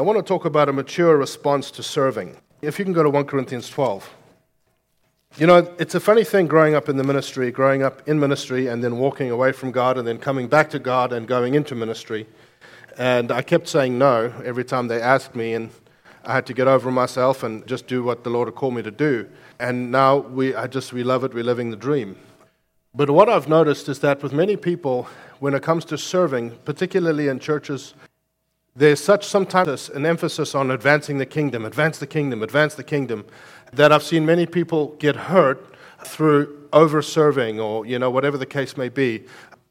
I want to talk about a mature response to serving. If you can go to 1 Corinthians 12. You know, it's a funny thing growing up in the ministry, growing up in ministry, and then walking away from God, and then coming back to God and going into ministry. And I kept saying no every time they asked me, and I had to get over myself and just do what the Lord had called me to do. And now we, I just, we love it, we're living the dream. But what I've noticed is that with many people, when it comes to serving, particularly in churches, there's such sometimes an emphasis on advancing the kingdom, advance the kingdom, advance the kingdom, that I've seen many people get hurt through over serving or, you know, whatever the case may be.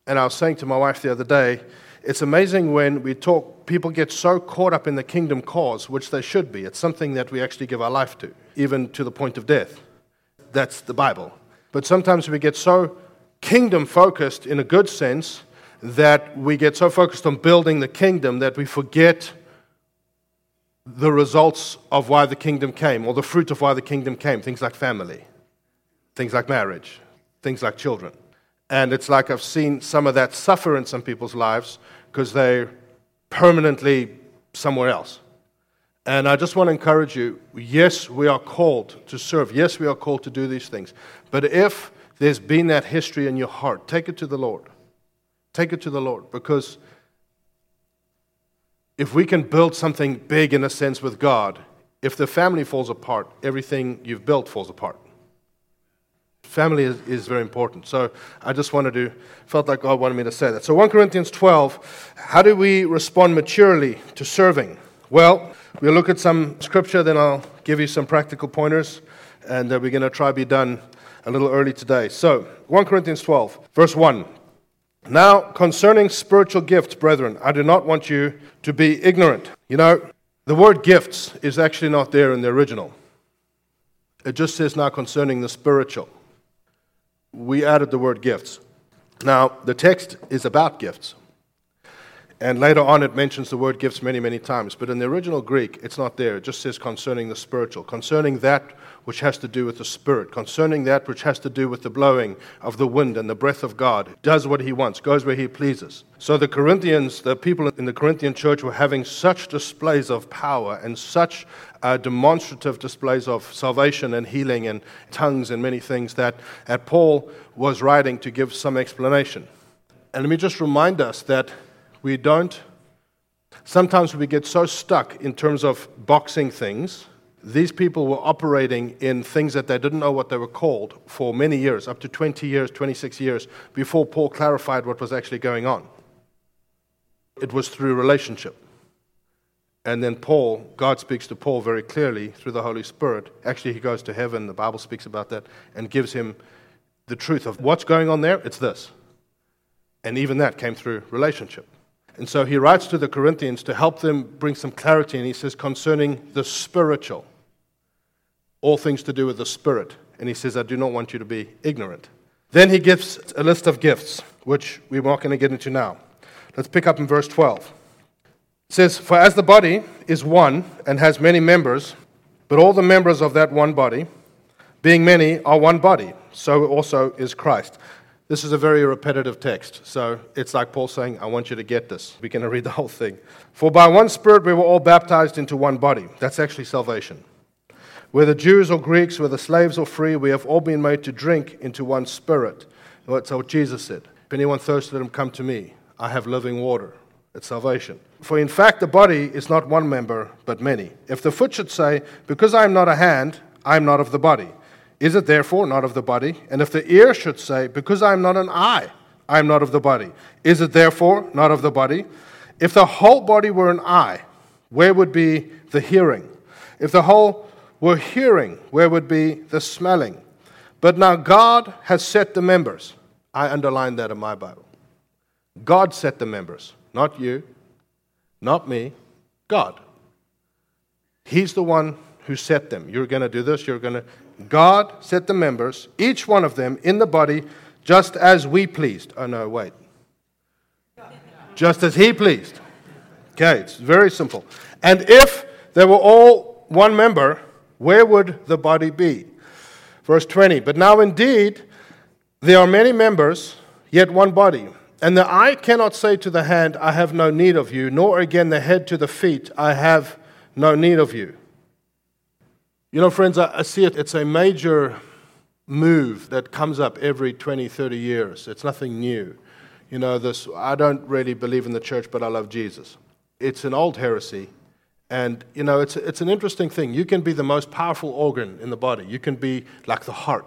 And I was saying to my wife the other day, it's amazing when we talk, people get so caught up in the kingdom cause, which they should be. It's something that we actually give our life to, even to the point of death. That's the Bible. But sometimes we get so kingdom focused in a good sense that we get so focused on building the kingdom that we forget the results of why the kingdom came or the fruit of why the kingdom came things like family, things like marriage, things like children. And it's like I've seen some of that suffer in some people's lives because they're permanently somewhere else. And I just want to encourage you yes, we are called to serve. Yes, we are called to do these things. But if there's been that history in your heart, take it to the Lord. Take it to the Lord because if we can build something big in a sense with God, if the family falls apart, everything you've built falls apart. Family is, is, very important. So I just wanted to, felt like God wanted me to say that. So 1 Corinthians 12, how do we respond maturely to serving? Well, we'll look at some scripture, then I'll give you some practical pointers, and we're going to try to be done a little early today. So 1 Corinthians 12, verse 1. Now, concerning spiritual gifts, brethren, I do not want you to be ignorant. You know, the word gifts is actually not there in the original. It just says now concerning the spiritual. We added the word gifts. Now, the text is about gifts. And later on, it mentions the word gifts many, many times. But in the original Greek, it's not there. It just says concerning the spiritual, concerning that which has to do with the Spirit, concerning that which has to do with the blowing of the wind and the breath of God, does what he wants, goes where he pleases. So the Corinthians, the people in the Corinthian church were having such displays of power and such uh, demonstrative displays of salvation and healing and tongues and many things that, that Paul was writing to give some explanation. And let me just remind us that we don't, sometimes we get so stuck in terms of boxing things these people were operating in things that they didn't know what they were called for many years, up to 20 years, 26 years, before Paul clarified what was actually going on. It was through relationship. And then Paul, God speaks to Paul very clearly through the Holy Spirit. Actually, he goes to heaven, the Bible speaks about that, and gives him the truth of what's going on there. It's this. And even that came through relationship. And so he writes to the Corinthians to help them bring some clarity, and he says, concerning the spiritual, all things to do with the spirit. And he says, I do not want you to be ignorant. Then he gives a list of gifts, which we're not going to get into now. Let's pick up in verse 12. It says, For as the body is one and has many members, but all the members of that one body, being many, are one body, so also is Christ. This is a very repetitive text, so it's like Paul saying, I want you to get this. We're going to read the whole thing. For by one Spirit we were all baptized into one body. That's actually salvation. Whether Jews or Greeks, whether slaves or free, we have all been made to drink into one Spirit. That's what Jesus said. If anyone thirsts, let him come to me. I have living water. It's salvation. For in fact, the body is not one member, but many. If the foot should say, Because I am not a hand, I am not of the body is it therefore not of the body? And if the ear should say, Because I am not an eye, I am not of the body, is it therefore not of the body? If the whole body were an eye, where would be the hearing? If the whole were hearing, where would be the smelling? But now God has set the members. I underlined that in my Bible. God set the members, not you, not me, God. He's the one who set them. You're going to do this, you're going to. God set the members, each one of them, in the body, just as we pleased. Oh, no, wait. Just as He pleased. Okay, it's very simple. And if they were all one member, where would the body be? Verse 20. But now indeed, there are many members, yet one body. And the eye cannot say to the hand, I have no need of you, nor again the head to the feet, I have no need of you. You know, friends, I, I see it, it's a major move that comes up every 20, 30 years. It's nothing new. You know, this, I don't really believe in the church, but I love Jesus. It's an old heresy. And, you know, it's, it's an interesting thing. You can be the most powerful organ in the body, you can be like the heart.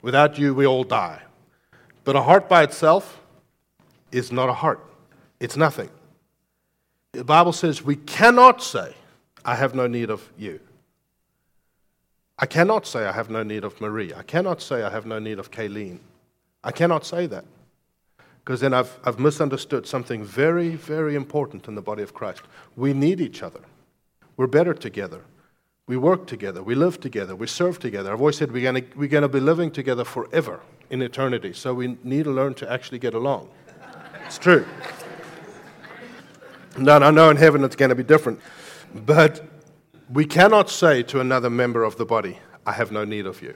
Without you, we all die. But a heart by itself is not a heart, it's nothing. The Bible says we cannot say, I have no need of you. I cannot say I have no need of Marie. I cannot say I have no need of Kayleen. I cannot say that. Because then I've, I've misunderstood something very, very important in the body of Christ. We need each other. We're better together. We work together. We live together. We serve together. I've always said we're going we're gonna be living together forever in eternity. So we need to learn to actually get along. It's true. No, I know in heaven it's going to be different. But we cannot say to another member of the body, I have no need of you.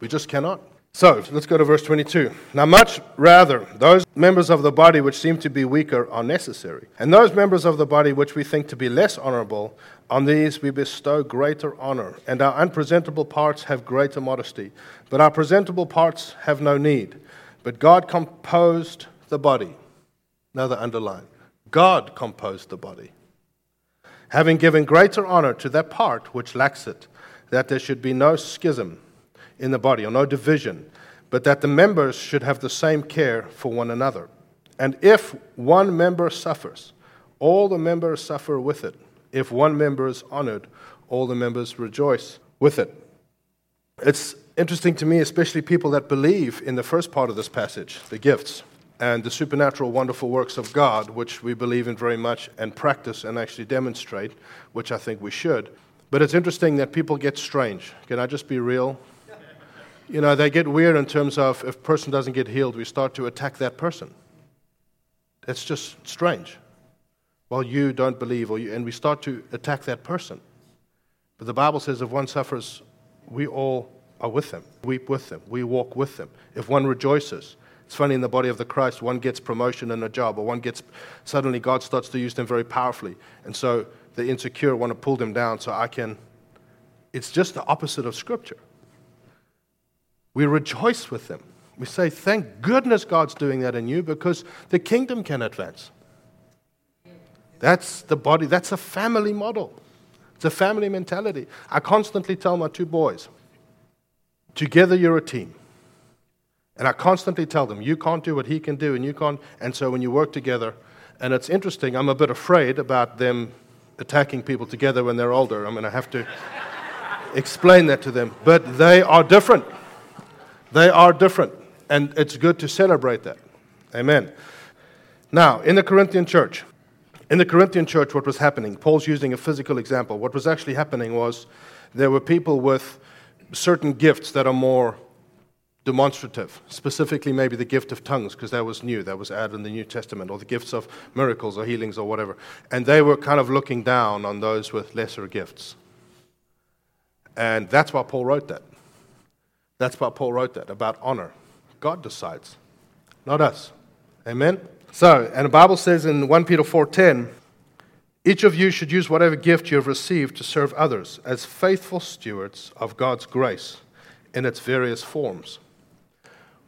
We just cannot. So let's go to verse 22. Now, much rather, those members of the body which seem to be weaker are necessary. And those members of the body which we think to be less honorable, on these we bestow greater honor. And our unpresentable parts have greater modesty. But our presentable parts have no need. But God composed the body. Another underline. God composed the body having given greater honor to that part which lacks it, that there should be no schism in the body, or no division, but that the members should have the same care for one another. And if one member suffers, all the members suffer with it. If one member is honored, all the members rejoice with it. It's interesting to me, especially people that believe in the first part of this passage, the gifts and the supernatural, wonderful works of God, which we believe in very much and practice and actually demonstrate, which I think we should. But it's interesting that people get strange. Can I just be real? You know, they get weird in terms of if a person doesn't get healed, we start to attack that person. It's just strange. Well, you don't believe, or you, and we start to attack that person. But the Bible says if one suffers, we all are with them, weep with them, we walk with them. If one rejoices, it's funny in the body of the Christ, one gets promotion in a job, or one gets, suddenly God starts to use them very powerfully. And so the insecure want to pull them down so I can. It's just the opposite of Scripture. We rejoice with them. We say, Thank goodness God's doing that in you because the kingdom can advance. That's the body, that's a family model. It's a family mentality. I constantly tell my two boys, together you're a team. And I constantly tell them, you can't do what he can do, and you can't. And so when you work together, and it's interesting, I'm a bit afraid about them attacking people together when they're older. I'm going to have to explain that to them. But they are different. They are different. And it's good to celebrate that. Amen. Now, in the Corinthian church, in the Corinthian church, what was happening, Paul's using a physical example. What was actually happening was there were people with certain gifts that are more demonstrative, specifically maybe the gift of tongues, because that was new, that was added in the New Testament, or the gifts of miracles or healings or whatever. And they were kind of looking down on those with lesser gifts. And that's why Paul wrote that. That's why Paul wrote that about honor. God decides, not us. Amen? So, and the Bible says in 1 Peter 4:10, each of you should use whatever gift you have received to serve others as faithful stewards of God's grace in its various forms.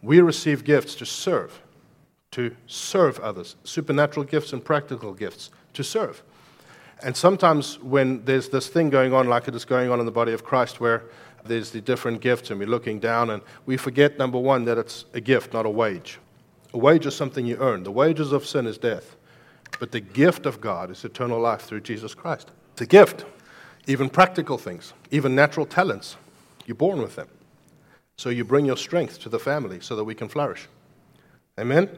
We receive gifts to serve, to serve others, supernatural gifts and practical gifts to serve. And sometimes when there's this thing going on, like it is going on in the body of Christ, where there's the different gifts and we're looking down, and we forget, number one, that it's a gift, not a wage. A wage is something you earn. The wages of sin is death. But the gift of God is eternal life through Jesus Christ. It's a gift. Even practical things, even natural talents, you're born with them. So you bring your strength to the family so that we can flourish. Amen?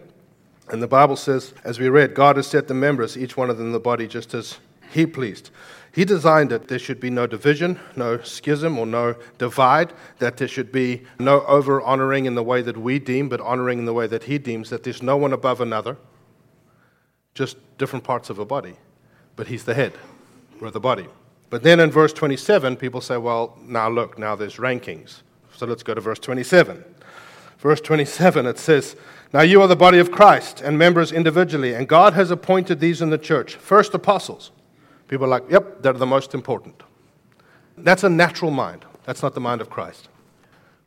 And the Bible says, as we read, God has set the members, each one of them in the body, just as He pleased. He designed it. There should be no division, no schism, or no divide, that there should be no over honoring in the way that we deem, but honoring in the way that He deems, that there's no one above another, just different parts of a body. But He's the head, we're the body. But then in verse 27, people say, well, now look, now there's rankings. So let's go to verse 27. verse 27, it says, Now you are the body of Christ and members individually, and God has appointed these in the church. First, apostles. People are like, Yep, they're the most important. That's a natural mind. That's not the mind of Christ.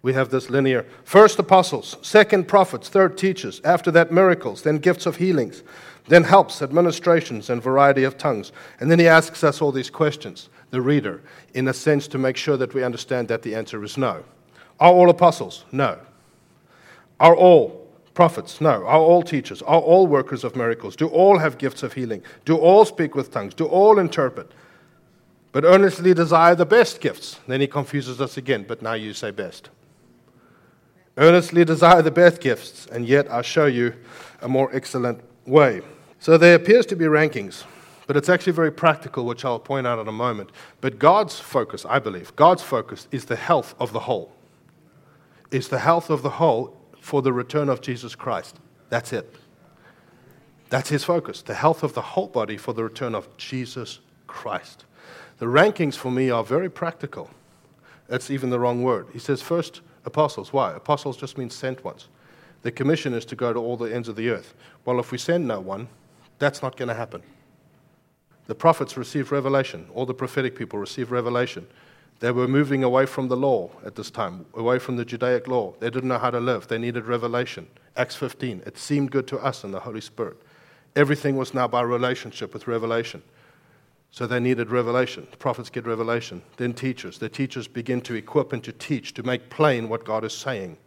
We have this linear first apostles, second prophets, third teachers, after that miracles, then gifts of healings, then helps, administrations, and variety of tongues. And then he asks us all these questions, the reader, in a sense to make sure that we understand that the answer is no. Are all apostles? No. Are all prophets? No. Are all teachers? Are all workers of miracles? Do all have gifts of healing? Do all speak with tongues? Do all interpret? But earnestly desire the best gifts. Then he confuses us again, but now you say best. Earnestly desire the best gifts, and yet I show you a more excellent way. So there appears to be rankings, but it's actually very practical, which I'll point out in a moment. But God's focus, I believe, God's focus is the health of the whole. Is the health of the whole for the return of Jesus Christ. That's it. That's his focus, the health of the whole body for the return of Jesus Christ. The rankings for me are very practical. That's even the wrong word. He says first apostles. Why? Apostles just means sent ones. The commission is to go to all the ends of the earth. Well, if we send no one, that's not going to happen. The prophets received revelation. All the prophetic people received revelation. They were moving away from the law at this time, away from the Judaic law. They didn't know how to live. They needed revelation. Acts 15. It seemed good to us in the Holy Spirit. Everything was now by relationship with revelation. So they needed revelation. The prophets get revelation. Then teachers. The teachers begin to equip and to teach, to make plain what God is saying.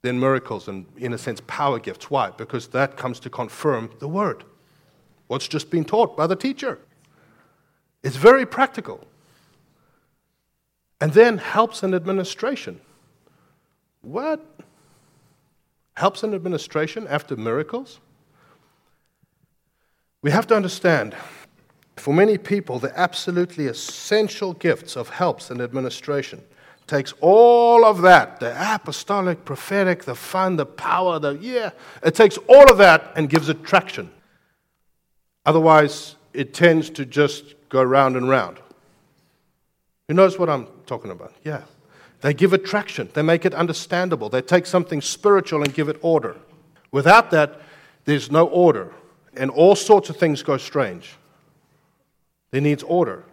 Then miracles and, in a sense, power gifts. Why? Because that comes to confirm the word. What's just been taught by the teacher. It's very practical. And then helps and administration. What? Helps and administration after miracles? We have to understand, for many people, the absolutely essential gifts of helps and administration takes all of that the apostolic, prophetic, the fun, the power, the yeah, it takes all of that and gives it traction. Otherwise, it tends to just go round and round. Who knows what I'm talking about? Yeah. They give attraction, they make it understandable, they take something spiritual and give it order. Without that, there's no order and all sorts of things go strange. There needs order.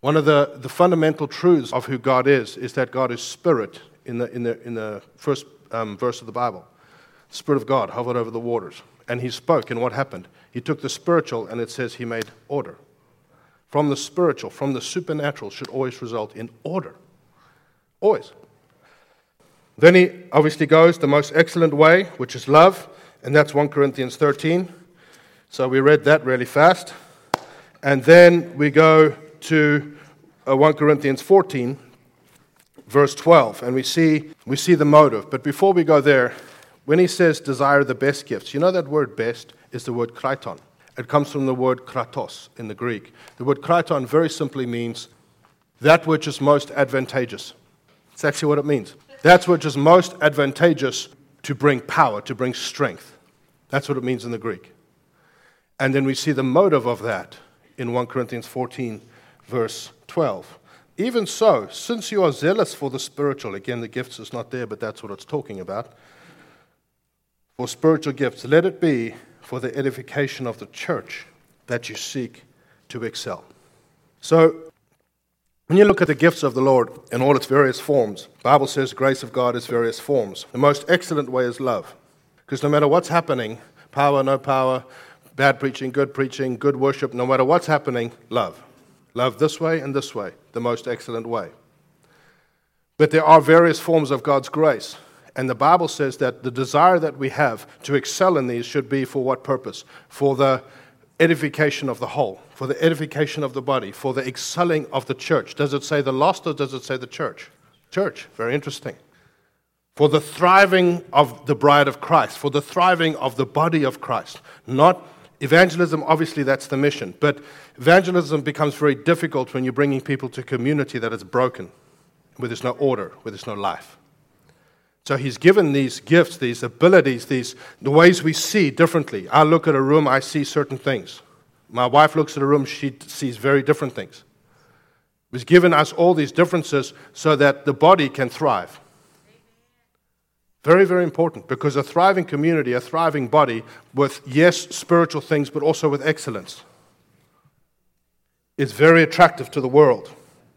One of the, the fundamental truths of who God is is that God is spirit in the, in the, in the first um, verse of the Bible. The Spirit of God hovered over the waters. And he spoke, and what happened? He took the spiritual, and it says he made order. From the spiritual, from the supernatural, should always result in order. Always. Then he obviously goes the most excellent way, which is love, and that's 1 Corinthians 13. So we read that really fast. And then we go to uh, 1 Corinthians 14, verse 12, and we see, we see the motive. But before we go there, when he says desire the best gifts, you know that word best is the word kriton. It comes from the word kratos in the Greek. The word kriton very simply means that which is most advantageous. It's actually what it means. That's which is most advantageous to bring power, to bring strength. That's what it means in the Greek. And then we see the motive of that in 1 Corinthians 14, verse 12. Even so, since you are zealous for the spiritual, again, the gifts is not there, but that's what it's talking about. For spiritual gifts, let it be for the edification of the church that you seek to excel. So, when you look at the gifts of the Lord in all its various forms, Bible says grace of God is various forms. The most excellent way is love. Because no matter what's happening, power, no power, bad preaching, good preaching, good worship, no matter what's happening, love. Love this way and this way, the most excellent way. But there are various forms of God's grace. And the Bible says that the desire that we have to excel in these should be for what purpose? For the edification of the whole, for the edification of the body, for the excelling of the church. Does it say the lost or does it say the church? Church. Very interesting. For the thriving of the bride of Christ, for the thriving of the body of Christ, not Evangelism, obviously, that's the mission. But evangelism becomes very difficult when you're bringing people to a community that is broken, where there's no order, where there's no life. So he's given these gifts, these abilities, these the ways we see differently. I look at a room, I see certain things. My wife looks at a room, she sees very different things. He's given us all these differences so that the body can thrive. Very, very important because a thriving community, a thriving body with, yes, spiritual things, but also with excellence is very attractive to the world.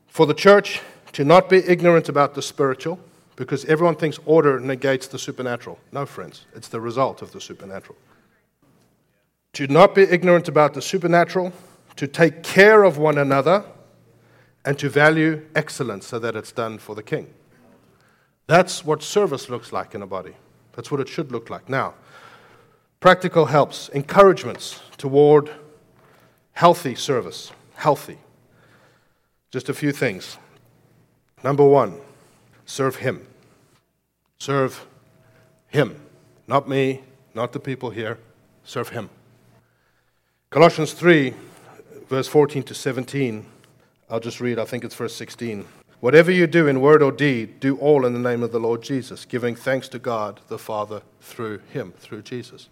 For the church to not be ignorant about the spiritual, because everyone thinks order negates the supernatural. No, friends, it's the result of the supernatural. To not be ignorant about the supernatural, to take care of one another, and to value excellence so that it's done for the king. That's what service looks like in a body. That's what it should look like. Now, practical helps, encouragements toward healthy service. Healthy. Just a few things. Number one, serve Him. Serve Him. Not me, not the people here. Serve Him. Colossians 3, verse 14 to 17. I'll just read, I think it's verse 16. Whatever you do in word or deed, do all in the name of the Lord Jesus, giving thanks to God the Father through Him, through Jesus.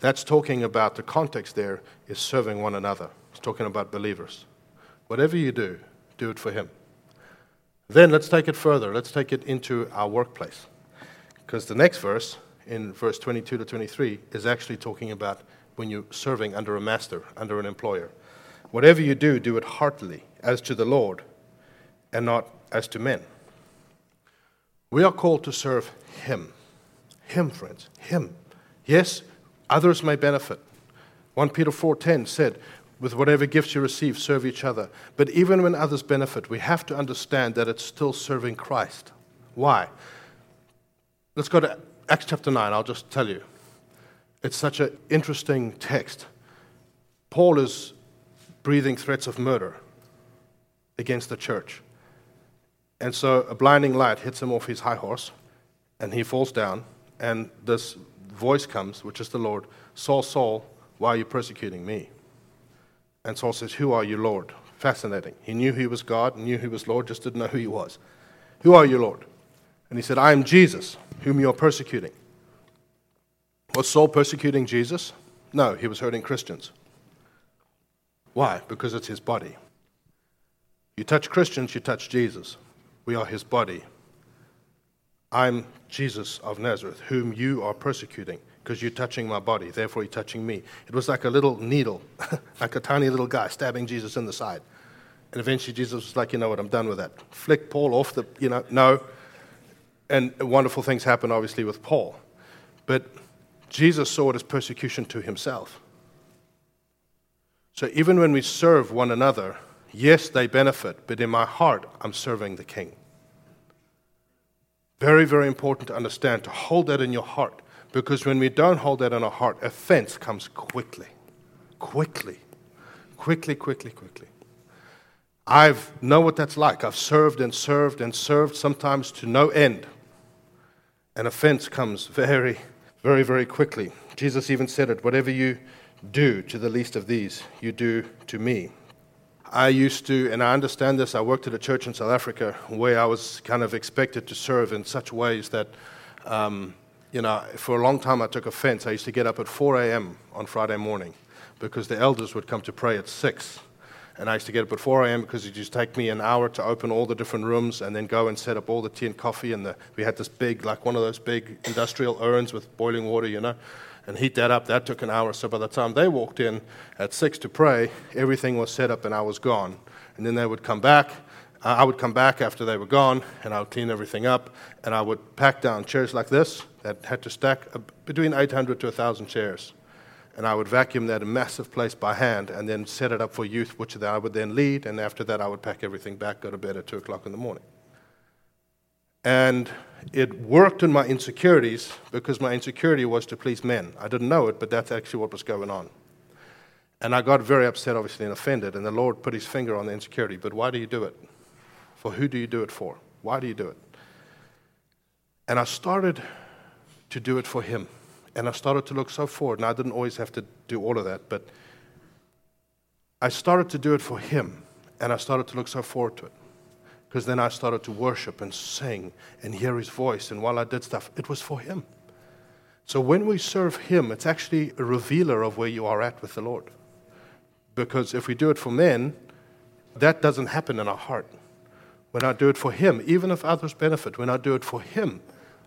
That's talking about the context there is serving one another. It's talking about believers. Whatever you do, do it for Him. Then let's take it further. Let's take it into our workplace. Because the next verse, in verse 22 to 23, is actually talking about when you're serving under a master, under an employer. Whatever you do, do it heartily, as to the Lord, and not as to men. We are called to serve Him. Him, friends. Him. Yes, others may benefit. 1 Peter 4:10 said, with whatever gifts you receive, serve each other. But even when others benefit, we have to understand that it's still serving Christ. Why? Let's go to Acts chapter 9. I'll just tell you. It's such an interesting text. Paul is breathing threats of murder against the church. And so a blinding light hits him off his high horse, and he falls down. And this voice comes, which is the Lord Saul, Saul, why are you persecuting me? And Saul says, Who are you, Lord? Fascinating. He knew he was God, knew he was Lord, just didn't know who he was. Who are you, Lord? And he said, I am Jesus, whom you are persecuting. Was Saul persecuting Jesus? No, he was hurting Christians. Why? Because it's his body. You touch Christians, you touch Jesus. We are his body. I'm Jesus of Nazareth, whom you are persecuting because you're touching my body, therefore you're touching me. It was like a little needle, like a tiny little guy stabbing Jesus in the side. And eventually Jesus was like, you know what, I'm done with that. Flick Paul off the, you know, no. And wonderful things happen, obviously, with Paul. But Jesus saw it as persecution to himself. So even when we serve one another, yes, they benefit, but in my heart, I'm serving the King. Very, very important to understand, to hold that in your heart. Because when we don't hold that in our heart, offense comes quickly. Quickly. Quickly, quickly, quickly. I know what that's like. I've served and served and served, sometimes to no end. And offense comes very, very, very quickly. Jesus even said it whatever you do to the least of these, you do to me. I used to, and I understand this, I worked at a church in South Africa where I was kind of expected to serve in such ways that um, you know, for a long time I took offense. I used to get up at 4 a.m. on Friday morning because the elders would come to pray at 6. And I used to get up at 4 a.m. because it used to take me an hour to open all the different rooms and then go and set up all the tea and coffee. And the, we had this big, like one of those big industrial urns with boiling water, you know, and heat that up. That took an hour. So by the time they walked in at 6 to pray, everything was set up and I was gone. And then they would come back I would come back after they were gone and I would clean everything up and I would pack down chairs like this that had to stack between 800 to 1,000 chairs. And I would vacuum that massive place by hand and then set it up for youth, which I would then lead. And after that, I would pack everything back, go to bed at 2 o'clock in the morning. And it worked on my insecurities because my insecurity was to please men. I didn't know it, but that's actually what was going on. And I got very upset, obviously, and offended. And the Lord put his finger on the insecurity. But why do you do it? For who do you do it for? Why do you do it? And I started to do it for Him. And I started to look so forward. And I didn't always have to do all of that, but I started to do it for Him. And I started to look so forward to it. Because then I started to worship and sing and hear His voice. And while I did stuff, it was for Him. So when we serve Him, it's actually a revealer of where you are at with the Lord. Because if we do it for men, that doesn't happen in our heart when I do it for Him, even if others benefit, when I do it for Him,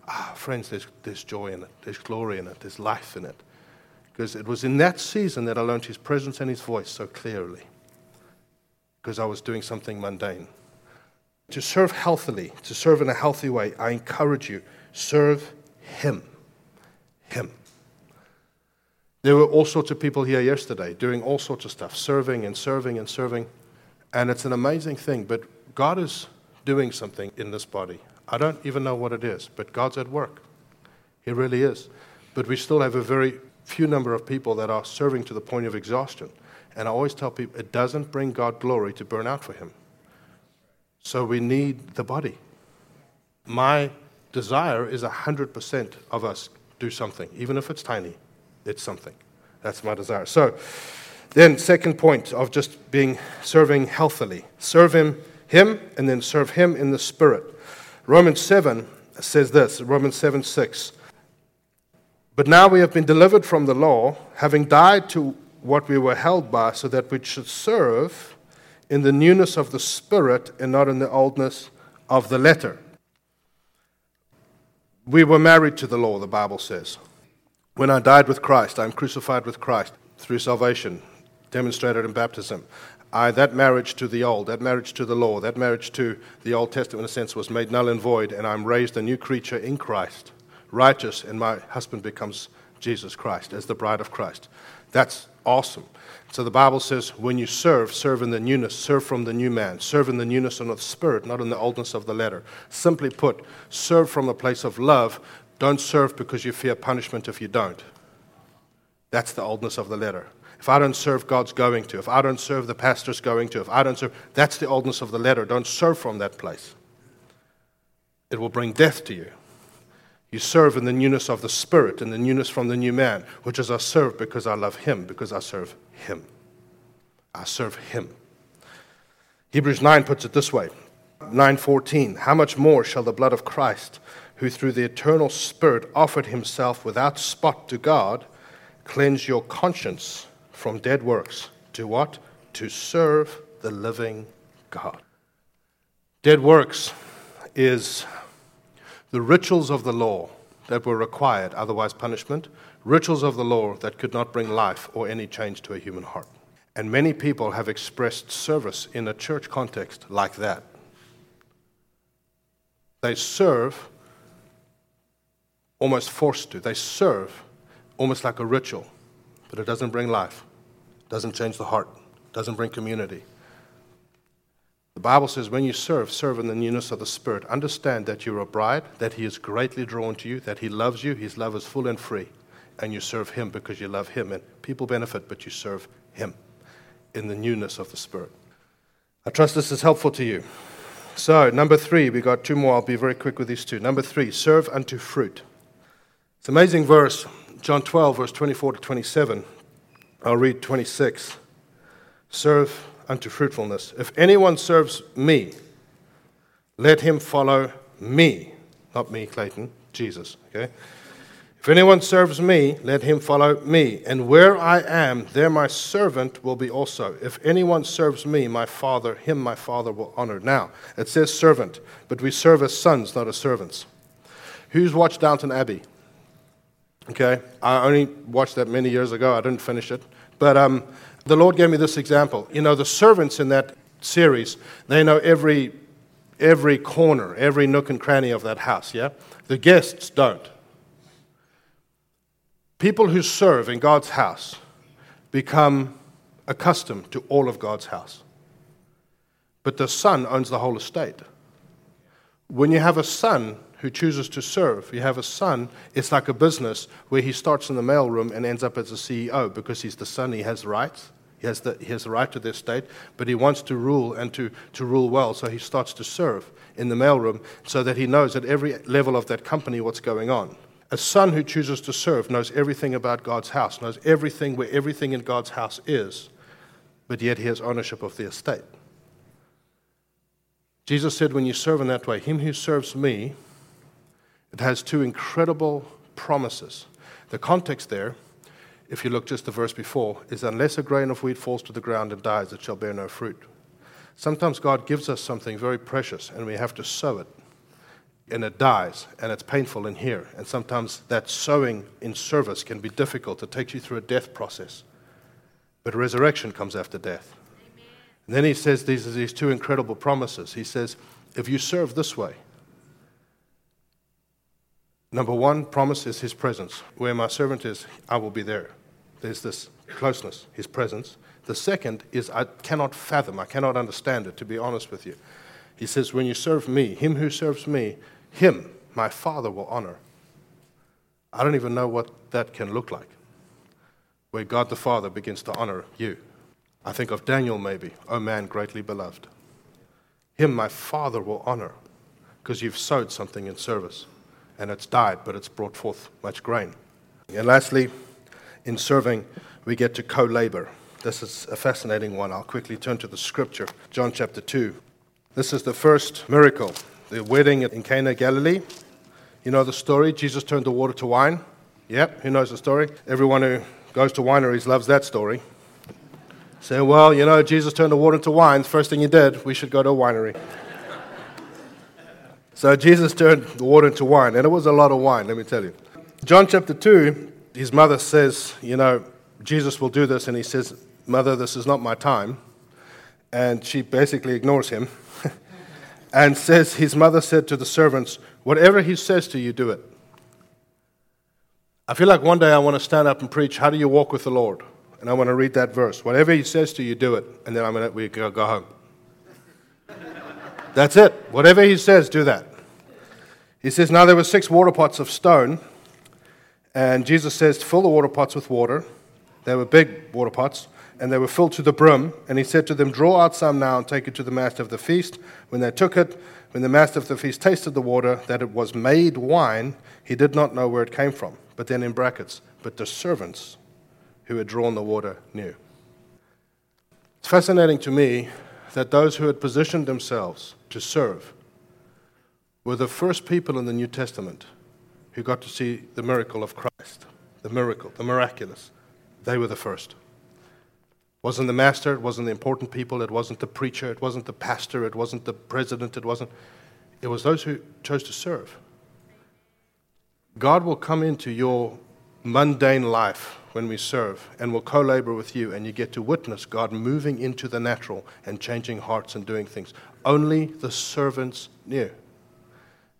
Ah, friends, there's, there's joy in it, there's glory in it, there's life in it. Because it was in that season that I learned his presence and his voice so clearly. Because I was doing something mundane. To serve healthily, to serve in a healthy way, I encourage you, serve him. Him. There were all sorts of people here yesterday doing all sorts of stuff, serving and serving and serving. And it's an amazing thing, but God is doing something in this body. I don't even know what it is, but God's at work. He really is. But we still have a very few number of people that are serving to the point of exhaustion. And I always tell people it doesn't bring God glory to burn out for Him. So we need the body. My desire is 100% of us do something, even if it's tiny, it's something. That's my desire. So, then, second point of just being serving healthily serve Him, Him, and then serve Him in the Spirit. Romans 7 says this Romans 7 6. But now we have been delivered from the law, having died to what we were held by, so that we should serve in the newness of the Spirit and not in the oldness of the letter. We were married to the law, the Bible says. When I died with Christ, I am crucified with Christ through salvation, demonstrated in baptism. I, that marriage to the old, that marriage to the law, that marriage to the Old Testament, in a sense, was made null and void, and I'm raised a new creature in Christ, righteous, and my husband becomes Jesus Christ as the bride of Christ. That's awesome. So the Bible says, when you serve, serve in the newness, serve from the new man, serve in the newness of the Spirit, not in the oldness of the letter. Simply put, serve from a place of love. Don't serve because you fear punishment if you don't. That's the oldness of the letter. If I don't serve, God's going to. If I don't serve, the pastor's going to. If I don't serve, that's the oldness of the letter. Don't serve from that place. It will bring death to you. You serve in the newness of the Spirit, in the newness from the new man, which is I serve because I love Him, because I serve Him. I serve Him. Hebrews 9 puts it this way 9:14 How much more shall the blood of Christ, who through the eternal Spirit offered himself without spot to God, cleanse your conscience from dead works to what? To serve the living God. Dead works is the rituals of the law that were required, otherwise punishment, rituals of the law that could not bring life or any change to a human heart. And many people have expressed service in a church context like that. They serve almost forced to. They serve almost like a ritual, but it doesn't bring life, doesn't change the heart, doesn't bring community. The Bible says, when you serve, serve in the newness of the Spirit. Understand that you're a bride, that He is greatly drawn to you, that He loves you, His love is full and free, and you serve Him because you love Him. And people benefit, but you serve Him in the newness of the Spirit. I trust this is helpful to you. So, number three, we got two more. I'll be very quick with these two. Number three, serve unto fruit. It's an amazing verse. John 12, verse 24 to 27. I'll read 26. Serve unto fruitfulness. If anyone serves me, let him follow me. Not me, Clayton, Jesus. Okay? If anyone serves me, let him follow me. And where I am, there my servant will be also. If anyone serves me, my Father, him my Father will honor. Now, it says servant, but we serve as sons, not as servants. Who's watched Downton Abbey? Okay, I only watched that many years ago. I didn't finish it. But um, the Lord gave me this example. You know, the servants in that series, they know every, every corner, every nook and cranny of that house, yeah? The guests don't. People who serve in God's house become accustomed to all of God's house. But the son owns the whole estate. When you have a son who chooses to serve. You have a son, it's like a business where he starts in the mailroom and ends up as a CEO because he's the son, he has rights. He has, the, he has the right to the estate, but he wants to rule and to, to rule well, so he starts to serve in the mailroom so that he knows at every level of that company what's going on. A son who chooses to serve knows everything about God's house, knows everything where everything in God's house is, but yet he has ownership of the estate. Jesus said, When you serve in that way, him who serves me, it has two incredible promises. The context there, if you look just the verse before, is unless a grain of wheat falls to the ground and dies, it shall bear no fruit. Sometimes God gives us something very precious and we have to sow it. and it dies and it's painful in here. And sometimes that sowing in service can be difficult. It takes you through a death process. But resurrection comes after death. And then he says these, these two incredible promises. He says, if you serve this way, number one promise is his presence. Where my servant is, I will be there. There's this closeness, his presence. The second is I cannot fathom, I cannot understand it, to be honest with you. He says, When you serve me, him who serves me, him my Father will honor. I don't even know what that can look like, where God the Father begins to honor you. I think of Daniel maybe, O man greatly beloved. Him my Father will honor because you've sowed something in service and it's died, but it's brought forth much grain. And lastly, in serving, we get to co labor. This is a fascinating one. I'll quickly turn to the scripture, John chapter 2. This is the first miracle, the wedding in Cana, Galilee. You know the story? Jesus turned the water to wine. Yep, who knows the story? Everyone who goes to wineries loves that story. Say, well, you know, Jesus turned the water into wine. First thing he did, we should go to a winery. So Jesus turned the water into wine, and it was a lot of wine, let me tell you. John chapter 2, his mother says, you know, Jesus will do this, and he says, Mother, this is not my time. And she basically ignores him and says, His mother said to the servants, Whatever he says to you, do it. I feel like one day I want to stand up and preach, How do you walk with the Lord? And I want to read that verse. Whatever he says to you, do it. And then I'm going to, go home. That's it. Whatever he says, do that. He says, Now there were six water pots of stone. And Jesus says, Fill the water pots with water. They were big water pots and they were filled to the brim. And he said to them, Draw out some now and take it to the master of the feast. When they took it, when the master of the feast tasted the water, that it was made wine, he did not know where it came from. But then in brackets, but the servants who had drawn the water knew. It's fascinating to me that those who had positioned themselves to serve were the first people in the New Testament who got to see the miracle of Christ, the miracle, the miraculous. They were the first wasn't the master, it wasn't the important people, it wasn't the preacher, it wasn't the pastor, it wasn't the president, it wasn't. It was those who chose to serve. God will come into your mundane life when we serve and will co labor with you, and you get to witness God moving into the natural and changing hearts and doing things. Only the servants knew.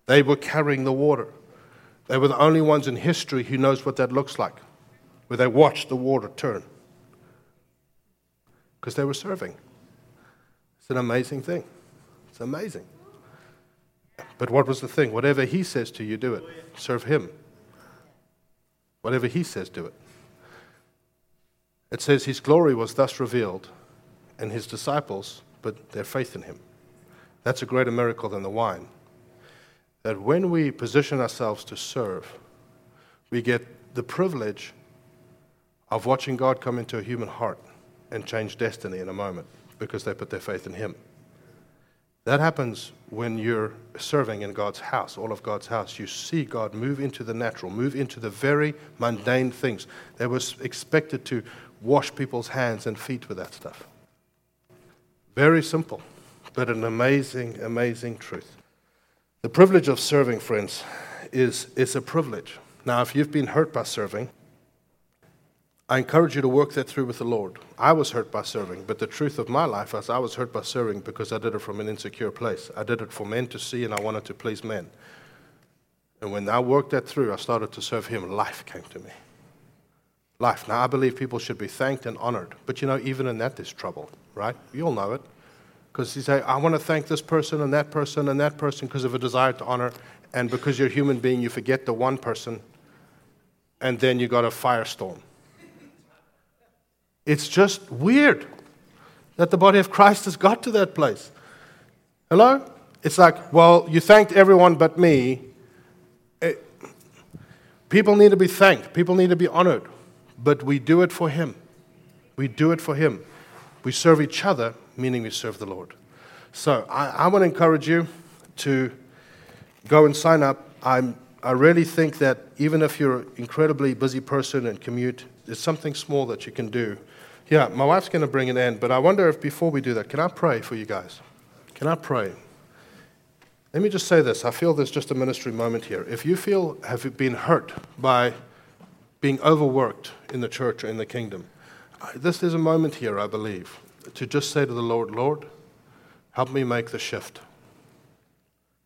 They were carrying the water. They were the only ones in history who knows what that looks like, where they watched the water turn because they were serving. It's an amazing thing. It's amazing. But what was the thing? Whatever he says to you, do it. Serve him. Whatever he says, do it. It says his glory was thus revealed, and his disciples put their faith in him. That's a greater miracle than the wine. That when we position ourselves to serve, we get the privilege of watching God come into a human heart and change destiny in a moment because they put their faith in Him. That happens when you're serving in God's house, all of God's house. You see God move into the natural, move into the very mundane things. They were expected to wash people's hands and feet with that stuff. Very simple, but an amazing, amazing truth. The privilege of serving, friends, is, is a privilege. Now, if you've been hurt by serving, I encourage you to work that through with the Lord. I was hurt by serving, but the truth of my life is I was hurt by serving because I did it from an insecure place. I did it for men to see, and I wanted to please men. And when I worked that through, I started to serve Him. Life came to me. Life. Now, I believe people should be thanked and honored. But you know, even in that, there's trouble, right? You all know it. Because you say, I want to thank this person and that person and that person because of a desire to honor. And because you're a human being, you forget the one person. And then you got a firestorm. It's just weird that the body of Christ has got to that place. Hello? It's like, well, you thanked everyone but me. It, eh, people need to be thanked, people need to be honored, but we do it for Him. We do it for Him. We serve each other, meaning we serve the Lord. So I, I want to encourage you to go and sign up. I'm, I really think that even if you're an incredibly busy person and commute, there's something small that you can do yeah, my wife's going to bring it in, but I wonder if before we do that, can I pray for you guys? Can I pray? Let me just say this. I feel there's just a ministry moment here. If you feel have been hurt by being overworked in the church or in the kingdom, this is a moment here, I believe, to just say to the Lord, Lord, help me make the shift.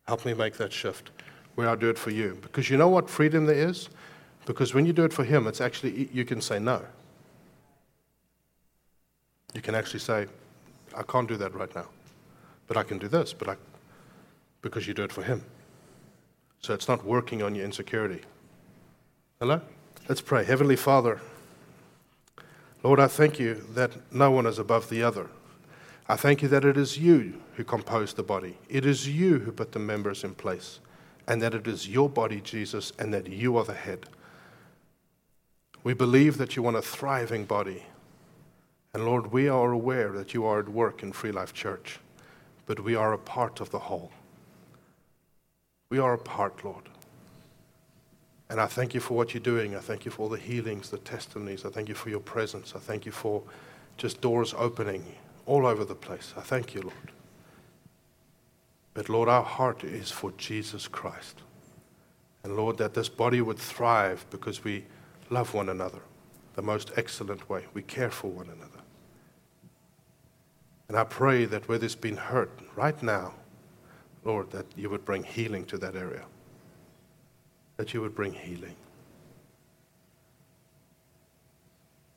Help me make that shift where I do it for you. Because you know what freedom there is? Because when you do it for Him, it's actually, you can say no. You can actually say, I can't do that right now, but I can do this, but I, because you do it for Him. So it's not working on your insecurity. Hello? Let's pray. Heavenly Father, Lord, I thank you that no one is above the other. I thank you that it is you who composed the body, it is you who put the members in place, and that it is your body, Jesus, and that you are the head. We believe that you want a thriving body. And Lord, we are aware that you are at work in Free Life Church, but we are a part of the whole. We are a part, Lord. And I thank you for what you're doing. I thank you for all the healings, the testimonies. I thank you for your presence. I thank you for just doors opening all over the place. I thank you, Lord. But Lord, our heart is for Jesus Christ. And Lord, that this body would thrive because we love one another the most excellent way. We care for one another. And I pray that where there's been hurt right now, Lord, that you would bring healing to that area. That you would bring healing.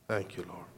Thank you, Lord.